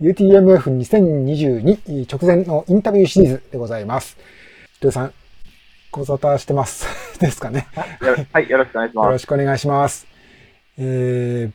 UTMF2022 直前のインタビューシリーズでございます。土井さん、ご無沙汰してます。ですかね。はい、よろしくお願いします。よろしくお願いします。えー、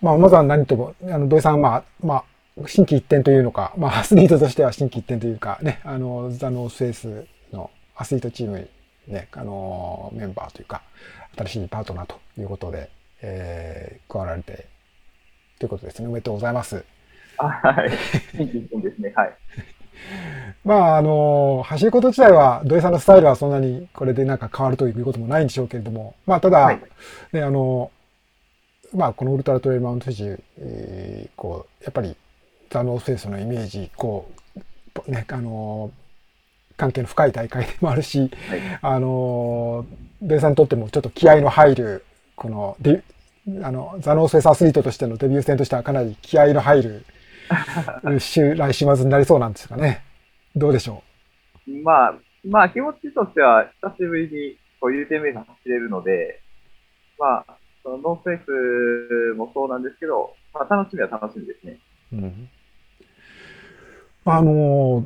まあ、まずは何とも、あの、土井さんは、まあ、まあ、新規一点というのか、まあ、アスリートとしては新規一点というか、ね、あの、ザノースペースのアスリートチームにね、あの、メンバーというか、新しいパートナーということで、えー、加わられて、ということですね。おめでとうございます。あはい。ですね。はい。まあ、あの、走ること自体は、土井さんのスタイルはそんなにこれでなんか変わるということもないんでしょうけれども、まあ、ただ、はいね、あの、まあ、このウルトラトレイルマウント富士、えーこう、やっぱり、ザ・ノースフェイスのイメージ、こう、ね、あの、関係の深い大会でもあるし、はい。あの、土井さんにとってもちょっと気合の入る、この、デあの、ザ・ノースフェイスアスリートとしてのデビュー戦としてはかなり気合の入る、週、来週末になりそうなんですかね。どうでしょまあ、まあ気持ちとしては、久しぶりにこう UTMF 走れるので、まあ、そのノースフェイスもそうなんですけど、まあ楽しみは楽しみですね。う。うん。まあ、あの、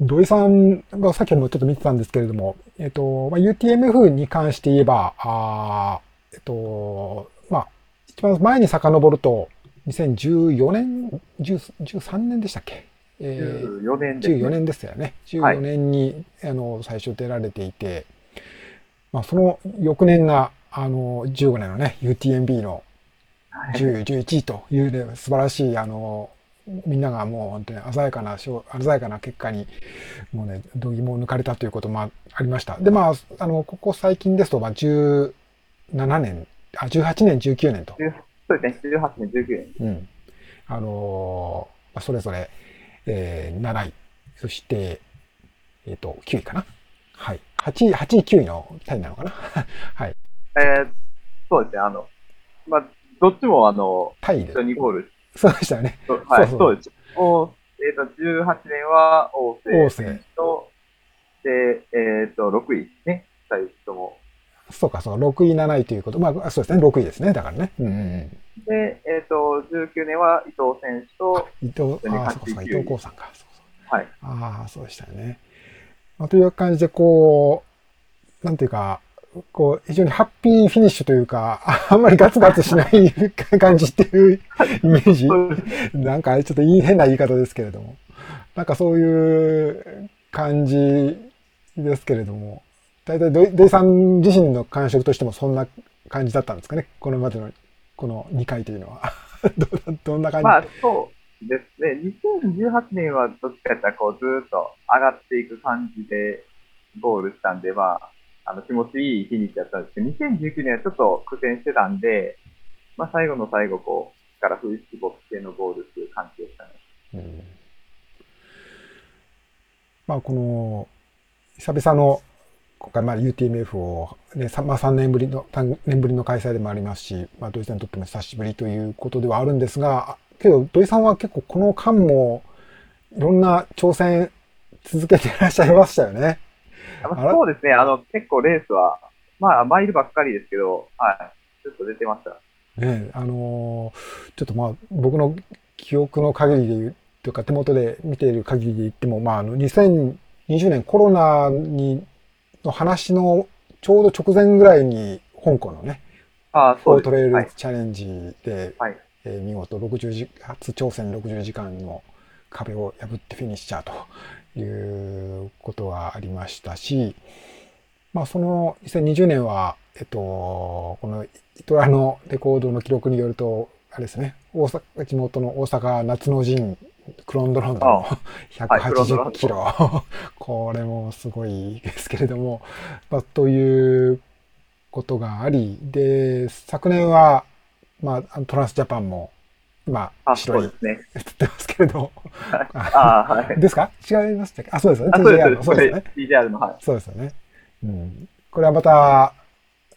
土井さんがさっきもちょっと見てたんですけれども、えっと、まあ、UTMF に関して言えば、あーえっと、まあ、一番前に遡ると、2014年、10 13年でしたっけ？えー14年です、ね。14年ですよね。はい14年に、あの、最初出られていて、まあ、その翌年が、あの、15年のね、UTMB のはい10、11位というね、素晴らしい、あの、みんながもう本当に鮮やかな勝、鮮やかな結果に、もうね、度肝を抜かれたということもあありました。で、まあ、あの、ここ最近ですと、まあ、17年、あ、18年、19年と、そうですね。18年、19年。うん。あのーまあそれぞれ、えー、7位、そして、えっ、と、9位かな。はい。8位、8位、9位のタイなのかな。はい。えー、そうですね。あの、まあ、どっちもあの、タイで一緒。にゴールそうでしたよね。と、はい、そうそうそうです。おえっ、と、18年は大大瀬瀬と、で、えっ、と、6位ですね。二人とも。そうか、そう、6位、7位ということ。まあ、そうですね、6位ですね。だからね。うんうんうん。で、えっ、と、19年は伊藤選手と、伊藤、ああ、そうか、そうか、伊89位藤光さんか。そうそうはい。ああ、そうでしたよね。まあ、という感じで、こう、なんていうか、こう、非常にハッピーフィニッシュというか、あ あんまりガツガツしない感じっていうイメージ。なんかちょっといい変な言い方ですけれども。なんかそういう感じですけれども。大体土井土井さん自身の感触としてもそんな感じだったんですかね。これまでのこの2回というのは。どどんな感じ、まあ、そうですね。2018年はどっちかやったら、こう、ずーっと上がっていく感じでゴールしたんで、まあ、あの、気持ちいい日にちやったんですけど、2019年はちょっと苦戦してたんで、まあ、最後の最後、こう、力振り絞ってのゴールっていう感じでしたね。うんまあこの久々の今回まあ UTMF を、ねさまあ、3年ぶりの3年ぶりの開催でもありますし、まあ、土井さんにとっても久しぶりということではあるんですがあけど土井さんは結構この間もいろんな挑戦続けていらっしゃいましたよね。そうですね。あの、結構レースは、まあ、マイルばっかりですけど、はい。ちょっと出てました。ねあのーちょっとまあ僕の記憶の限りで言うというか手元で見ている限りで言っても、まあ、あの2020年コロナにの話のちょうど直前ぐらいに香港のね、あそうトレイはい。ルチャレンジで、はいえー見事60時、初挑戦60時間の壁を破ってフィニッシャーということがありましたし、まあその2020年は、えっと、このイトラのレコードの記録によると、あれですね、大阪、地元の大阪夏の陣、クロンドロンドの はいクロンドロン180ドキロ。これもすごいですけれども、まあ、ということがあり、で、昨年は、まあトランスジャパンも、まあ、あ、白いね。映ってますけれど、ああ、はい。ですか？違いましたっけ？あ、そうですよね。TJR のそうですよね。TJR の、はい。そうですよね。うん。これはまた、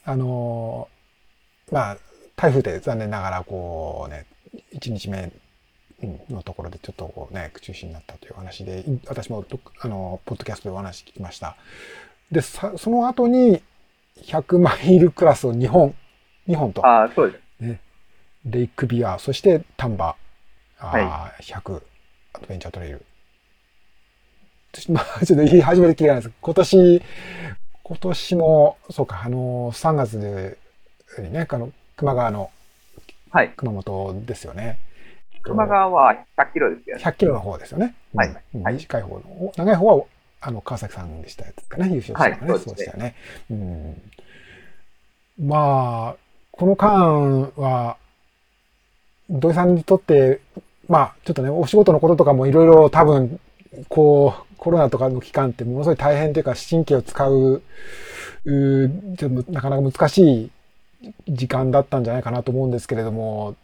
あのーまあ、台風で残念ながら、こうね、1日目うんのところでちょっとこうね、中止になったという話で、い私もどあの、ポッドキャストでお話聞きました。で、さその後に、100マイルクラスを2本、2本と、ああ、そうです。レイクビア、そして丹波、あー100アドベンチャートレイル。まあ、ちょっと言い始めてきてないです今年、今年も、そうか、あの、3月で、にね、あの、熊川の、はい。熊本ですよね。熊川は100キロですよね。100キロの方ですよね。はいうんはい短い方の、お長い方は、あの、川崎さんでしたやつかね、優勝したのがね、はいそうでしたよね。うん。まあ、この間は、土井さんにとって、まあ、ちょっとね、お仕事のこととかもいろいろ多分、こう、コロナとかの期間ってものすごい大変というか、神経を使う、うーちょっとなかなか難しい時間だったんじゃないかなと思うんですけれども、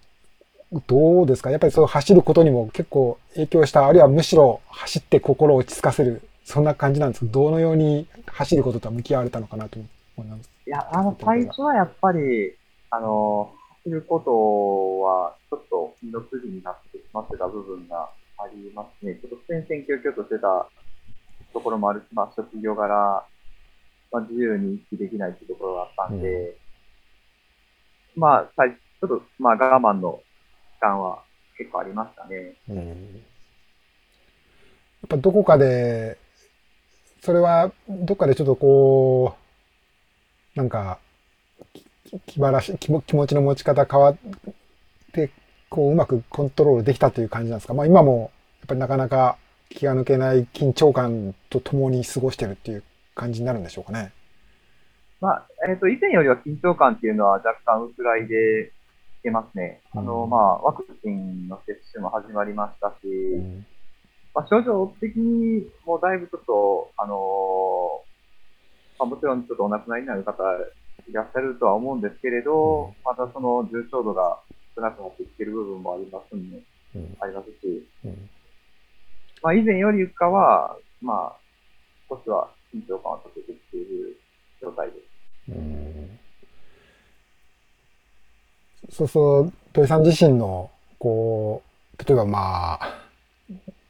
どうですか？やっぱりそう走ることにも結構影響した、あるいはむしろ走って心を落ち着かせる、そんな感じなんですけど、どのように走ることとは向き合われたのかなと思います。いや、あの、最初はやっぱり、あの、走ることは、ちょっと、二の次になってしまってた部分がありますね。ちょっと戦々恐々としてたところもあるし、まあ、職業柄、まあ、自由に意識できないっていうところがあったんで、まあ、最ちょっと、まあ、我慢の期間は結構ありましたね。うんやっぱどこかで、それはどっかでちょっとこう、なんか、き気晴らし気も、気持ちの持ち方変わって、こううまくコントロールできたという感じなんですか？まあ今も、やっぱりなかなか気が抜けない緊張感とともに過ごしてるっていう感じになるんでしょうかね？まあ、えっ、と、以前よりは緊張感っていうのは若干薄らいできてますね。あの、うん。まあ、ワクチンの接種も始まりましたし、うん。まあ、症状的にもうだいぶちょっと、あのーまあ、もちろんちょっとお亡くなりになる方いらっしゃるとは思うんですけれど、うん。またその重症度が少なくなってきてる部分もありますんで、うん。ありますし、うん。まあ、以前よりかは、まあ、少しは緊張感を解けてきている状態です。うんそうそう、土井さん自身の、こう、例えばまあ、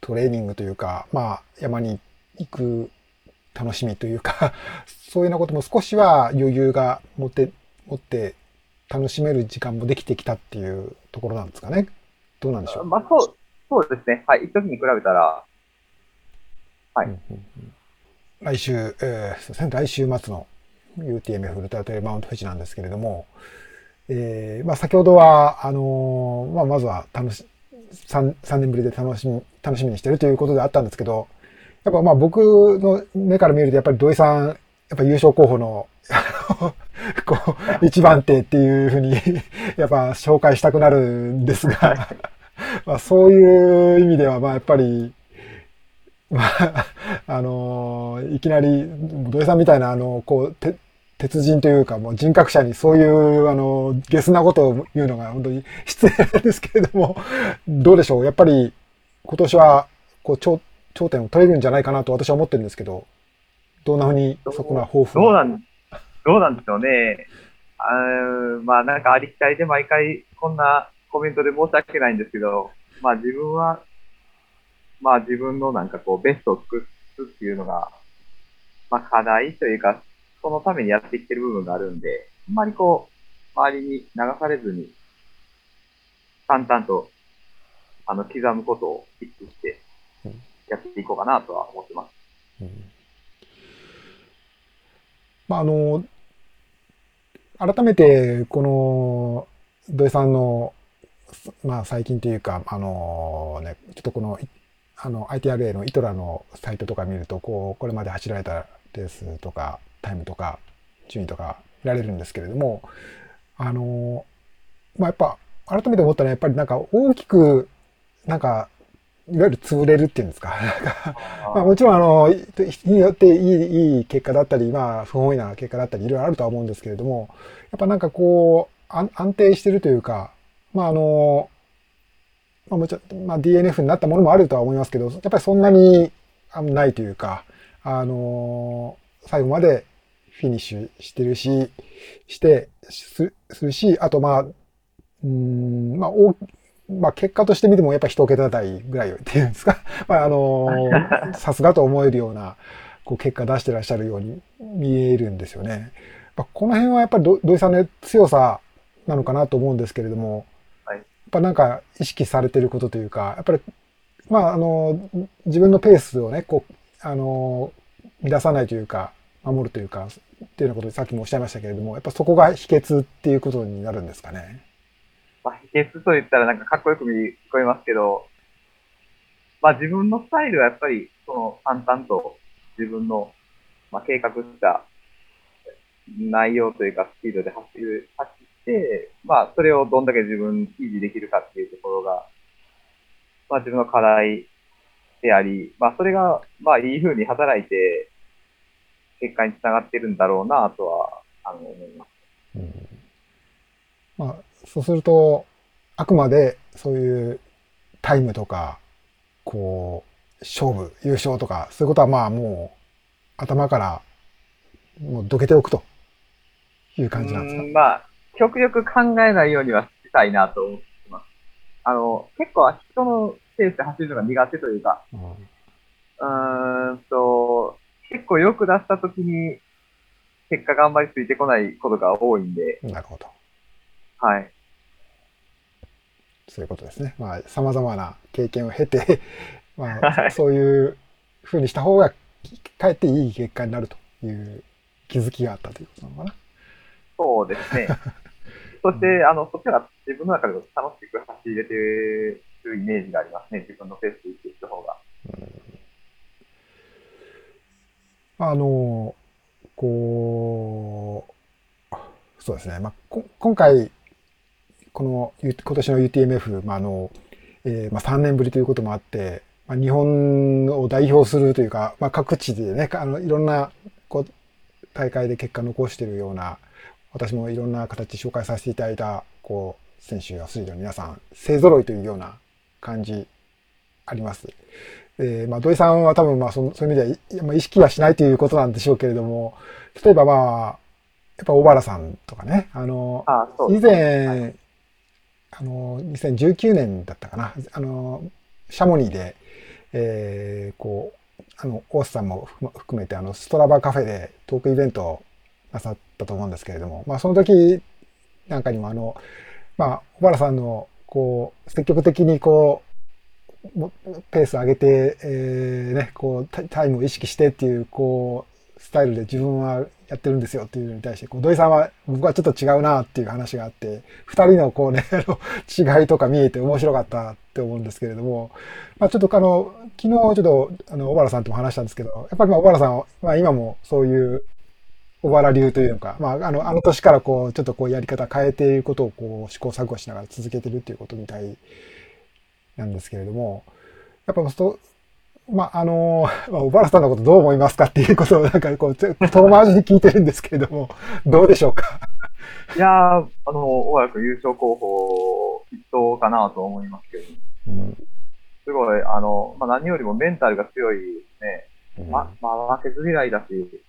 トレーニングというか、まあ、山に行く楽しみというか、そういうようなことも少しは余裕が持って、持って楽しめる時間もできてきたっていうところなんですかね。どうなんでしょう？まあ、そう、そうですね。はい。一時に比べたら、はいうんうんうん来週、えーそうですね、来週末の UTMF ウルトラトレマウント富士なんですけれども、えーまあ、先ほどは、あのーまあ、まずは楽し、3, 3年ぶりで楽しみ、楽しみにしてるということであったんですけど、やっぱまあ僕の目から見ると、やっぱり土井さん、やっぱ優勝候補の、こう、一番手っていうふうに、やっぱ紹介したくなるんですが、まあそういう意味では、まあやっぱり、まあ、あのいきなり、土井さんみたいな、あの、こう、て鉄人というか、もう人格者にそういう、あの、ゲスなことを言うのが本当に 失礼なんですけれども、どうでしょう？やっぱり、今年は、こう、頂頂点を取れるんじゃないかなと私は思ってるんですけど、どんなふうにそこが抱負どうなん、どうなんでしょうね。あまあなんかありきたりで毎回こんなコメントで申し訳ないんですけど、まあ自分は、まあ自分のなんかこうベストを尽くすっていうのが、まあ課題というか、そのためにやってきてる部分があるんで、あんまりこう、周りに流されずに、淡々と、あの、刻むことを意識して、やっていこうかなとは思ってます。うんまあ、あの、改めて、この、土井さんの、まあ、最近というか、あのね、ちょっとこの、あの、ITRA のイトラのサイトとか見ると、こう、これまで走られたレースとか、タイムとか、順位とか見られるんですけれども、あの、まあ、やっぱ、改めて思ったのは、やっぱりなんか大きく、なんか、いわゆる潰れるっていうんですか、まあ、もちろん、あの、日によっていい、いい結果だったり、まあ、不本意な結果だったり、いろいろあるとは思うんですけれども、やっぱなんかこう、安安定してるというか、まあ、あの、まあ、もちろん、まあ、DNF になったものもあるとは思いますけど、やっぱりそんなにあないというか、あの、最後までフィニッシュしてるし、して、すするし、あと、まあ、うーん、まあ、大まあ結果として見てもやっぱ一桁台ぐらいっていうんですか。まああの、さすがと思えるような、こう結果出してらっしゃるように見えるんですよね。まあ、この辺はやっぱり土土井さんの強さなのかなと思うんですけれども、はいやっぱなんか意識されてることというか、やっぱりまあ、あの、自分のペースをね、こう、あの、乱さないというか、守るというか、っていうようなことでさっきもおっしゃいましたけれども、やっぱそこが秘訣っていうことになるんですかね？まあ、秘訣と言ったらなんかかっこよく聞こえますけど、まあ自分のスタイルはやっぱり、その淡々と自分の、まあ、計画した内容というかスピードで走る、走って、まあそれをどんだけ自分維持できるかっていうところが、まあ自分の課題であり、まあそれが、まあいい風に働いて、結果につながってるんだろうなとは、あの、思います。うん。まあ、そうすると、あくまでそういうタイムとか、こう、勝負、優勝とか、そういうことはまあもう頭からもうどけておくと。いう感じなんですか？まあ、極力考えないようにはしたいなと思ってます。あの、結構人のペースで走るのが苦手というか、うん。うーんと、結構よく出したときに、結果があんまりついてこないことが多いんで、なるほど。はい。そういうことですね。まあ、様々な経験を経て、まあ、はいそういうふうにした方が、かえっていい結果になるという気づきがあったということなのかな。そうですね。そして、あの、そっちが自分の中でも楽しく走れてるイメージがありますね。自分のペースで行っていった方が。あの、こう、そうですね。まあ、今回、この、ゆ今年の UTMF、まあ、あの、えーまあ、3年ぶりということもあって、まあ、日本を代表するというか、まあ、各地でね、あの、いろんな、こう、大会で結果残しているような、私もいろんな形で紹介させていただいた、こう、選手やアスリートの皆さん、勢揃いというような感じあります。えーまあ、土井さんは多分まあそそういう意味では、まあ、意識はしないということなんでしょうけれども、例えばまあ、やっぱ小原さんとかね、あの、あそう以前、あの、2019年だったかな、あの、シャモニーで、えーこう、あの、大須さんも含含めて、あの、ストラバカフェでトークイベントをなさったと思うんですけれども、まあ、その時なんかにも、あの、まあ、小原さんの、こう、積極的にこう、もペース上げて、えーね、こうタ、イムを意識してっていう、こう、スタイルで自分はやってるんですよっていうのに対して、こう土井さんは僕はちょっと違うなっていう話があって、二人のこうね、違いとか見えて面白かったって思うんですけれども、まあちょっとあの、昨日ちょっと、あの、小原さんとも話したんですけど、やっぱりまあ小原さんは、まあ今もそういう、小原流というのか、まああの、あの年からこう、ちょっとこうやり方変えていることをこう、試行錯誤しながら続けてるっていうことみたいなんですけれども、やっぱそう、まあ、あの、まあ、小原さんのことどう思いますかっていうことをなんかこう、遠回しに聞いてるんですけれども、どうでしょうか？いやー、あの、小原君優勝候補筆頭かなと思いますけど、うん。すごい、あの、まあ、何よりもメンタルが強いですね。うん。ま、まあ、負けず嫌いだし、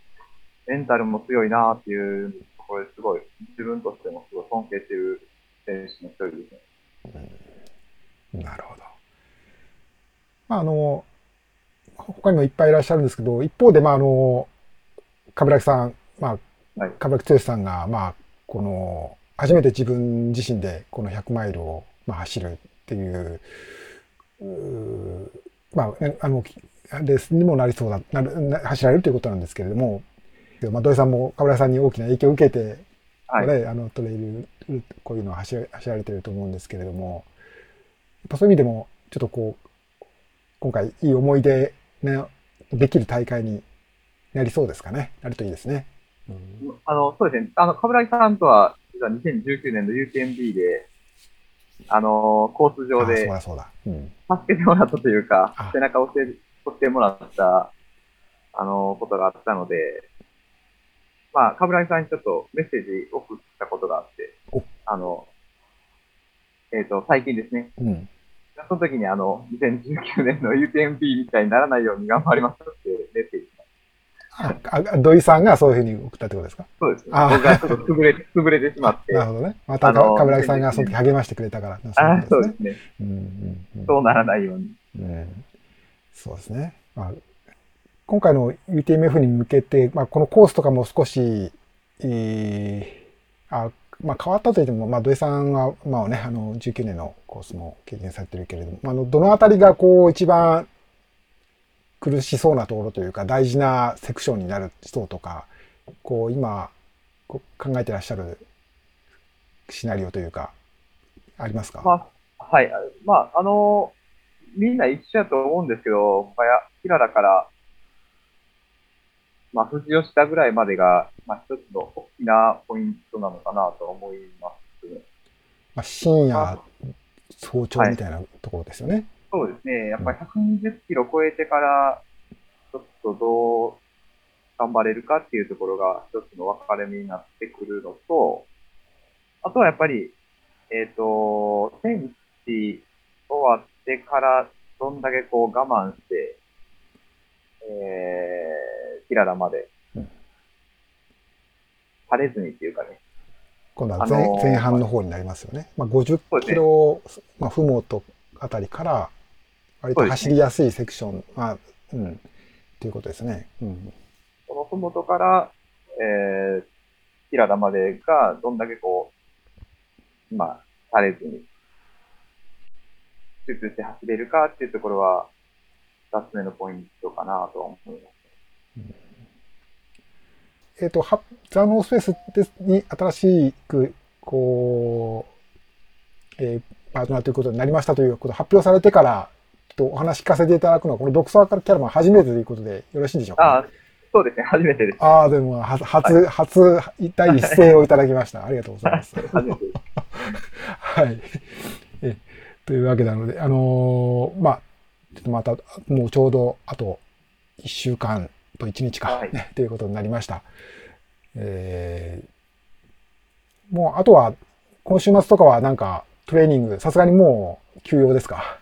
メンタルも強いなっていうところですごい、自分としてもすごい尊敬してる選手の一人ですね。なるほど。まあ、あの、他にもいっぱいいらっしゃるんですけど、一方で、まあ、あの、冠城さん、まあはい、冠城剛さんが、まあ、この、初めて自分自身でこの100マイルを、まあ、走るっていう、うーまあ、ねあの、レースにもなりそうだ、なる、な走られるということなんですけれども、まあ、土井さんも冠城さんに大きな影響を受けて、はい。ね、あのトレイル、こういうのを走ら走られてると思うんですけれども、やっぱそういう意味でも、ちょっとこう、今回いい思い出、ね、できる大会になりそうですかね。なるといいですね。うんあの、そうですね。あの、冠城さんとは、実は2019年の UTMB で、あの、コース上あそうでだそうだ。うん。助けてもらったというかあ、背中を押して、押してもらった、あの、ことがあったので、まあ、冠城さんにちょっとメッセージ送ったことがあってお、あの、えっ、と、最近ですね。うん。その時にあの、2019年の UTMB みたいにならないように頑張りますってメッセージ。あ、あ土井さんがそういうふうに送ったってことですか？そうですね。あ僕がちょっと潰れ、潰れてしまって。なるほどね。また、冠城さんがその時励ましてくれたから。あそうねですね。そうならないように。うんそうですね。まあ、今回の UTMF に向けて、まあ、このコースとかも少し、えーあまあ変わったといっても、まあ土井さんは、まあね、あの、19年のコースも経験されてるけれども、まあの、どのあたりがこう一番苦しそうなところというか、大事なセクションになるそうとか、こう今、こう考えてらっしゃるシナリオというか、ありますか？まあ、はい。まあ、あの、みんな一緒やと思うんですけど、まあ、やキララから、まあ、富士吉田ぐらいまでが、まあ、一つの大きなポイントなのかなと思いますね。まあ、深夜、早朝みたいなところですよね。そうですね。やっぱり120キロ超えてから、ちょっとどう頑張れるかっていうところが一つの分かれ目になってくるのと、あとはやっぱり、えっ、と、天地終わってからどんだけこう我慢して、えー、キララまでうん、晴れずにっていうかね、今度は前,、あのー前半の方になりますよね。まあ、50そうですねキロ、まあ、ふもとあたりから、割と走りやすいセクション、まあ、うん、っていうことですね。うん。このふもとから、えー、キララまでがどんだけこう、まあ、されずに、集中して走れるかっていうところは、二つ目のポイントかなとは思います。えっ、と、はザ・ノースペースですに新しく、こう、えーパートナーということになりましたということを発表されてから、ちょっとお話聞かせていただくのは、このドクサーキャラバン初めてということでよろしいんでしょうか、ああ、そうですね、初めてです。ああ、でも、は初、初、第一声をいただきました。ありがとうございます。はい。え、というわけなので、あのーまあ、ちょっとまた、もうちょうど、あと、1週間と1日か、はいね、ということになりました。えーもう、あとは、今週末とかはなんか、トレーニング、さすがにもう、休養ですか？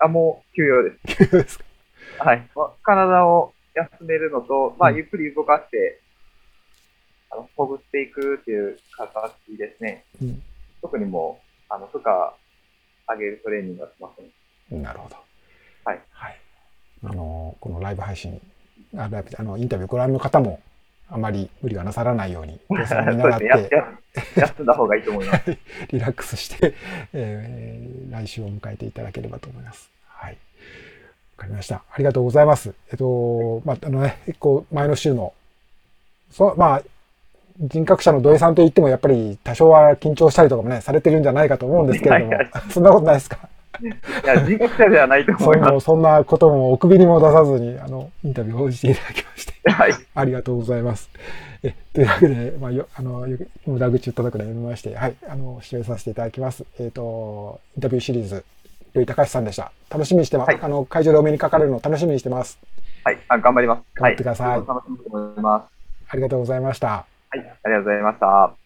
あ、もう休養です。休養ですか？はい。まあ体を休めるのと、まあ、うんゆっくり動かして、あの、ほぐっていくっていう形ですね。うん特にもう、あの、負荷上げるトレーニングはしません。なるほど。はい。はい。あのーこのライブ配信、あの、インタビューご覧の方も、あまり無理はなさらないように、様子を見習って、や休んだ方がいいと思います。リラックスして、えー来週を迎えていただければと思います。はい。わかりました。ありがとうございます。えっと、まあ、あのね、結構前の週の、そう、まあ、人格者の土井さんといってもやっぱり多少は緊張したりとかもね、されてるんじゃないかと思うんですけれどもそんなことないですか？いや、人格者ではないとそ思いまのそんなこともお首にも出さずに、あの、インタビューを応じていただきまして、す。はい。ありがとうございます。え、というわけで、まあ、よ、あの、よ無駄口を叩くのをやめまして、はい、あの、指名させていただきます。えっ、と、インタビューシリーズ、よい高橋さんでした。楽しみにしてます。はいあの、会場でお目にかかれるのを楽しみにしてます。はい。あ頑張ります。頑張ってくださいはい。楽しみにと思います。ありがとうございました。はい。ありがとうございました。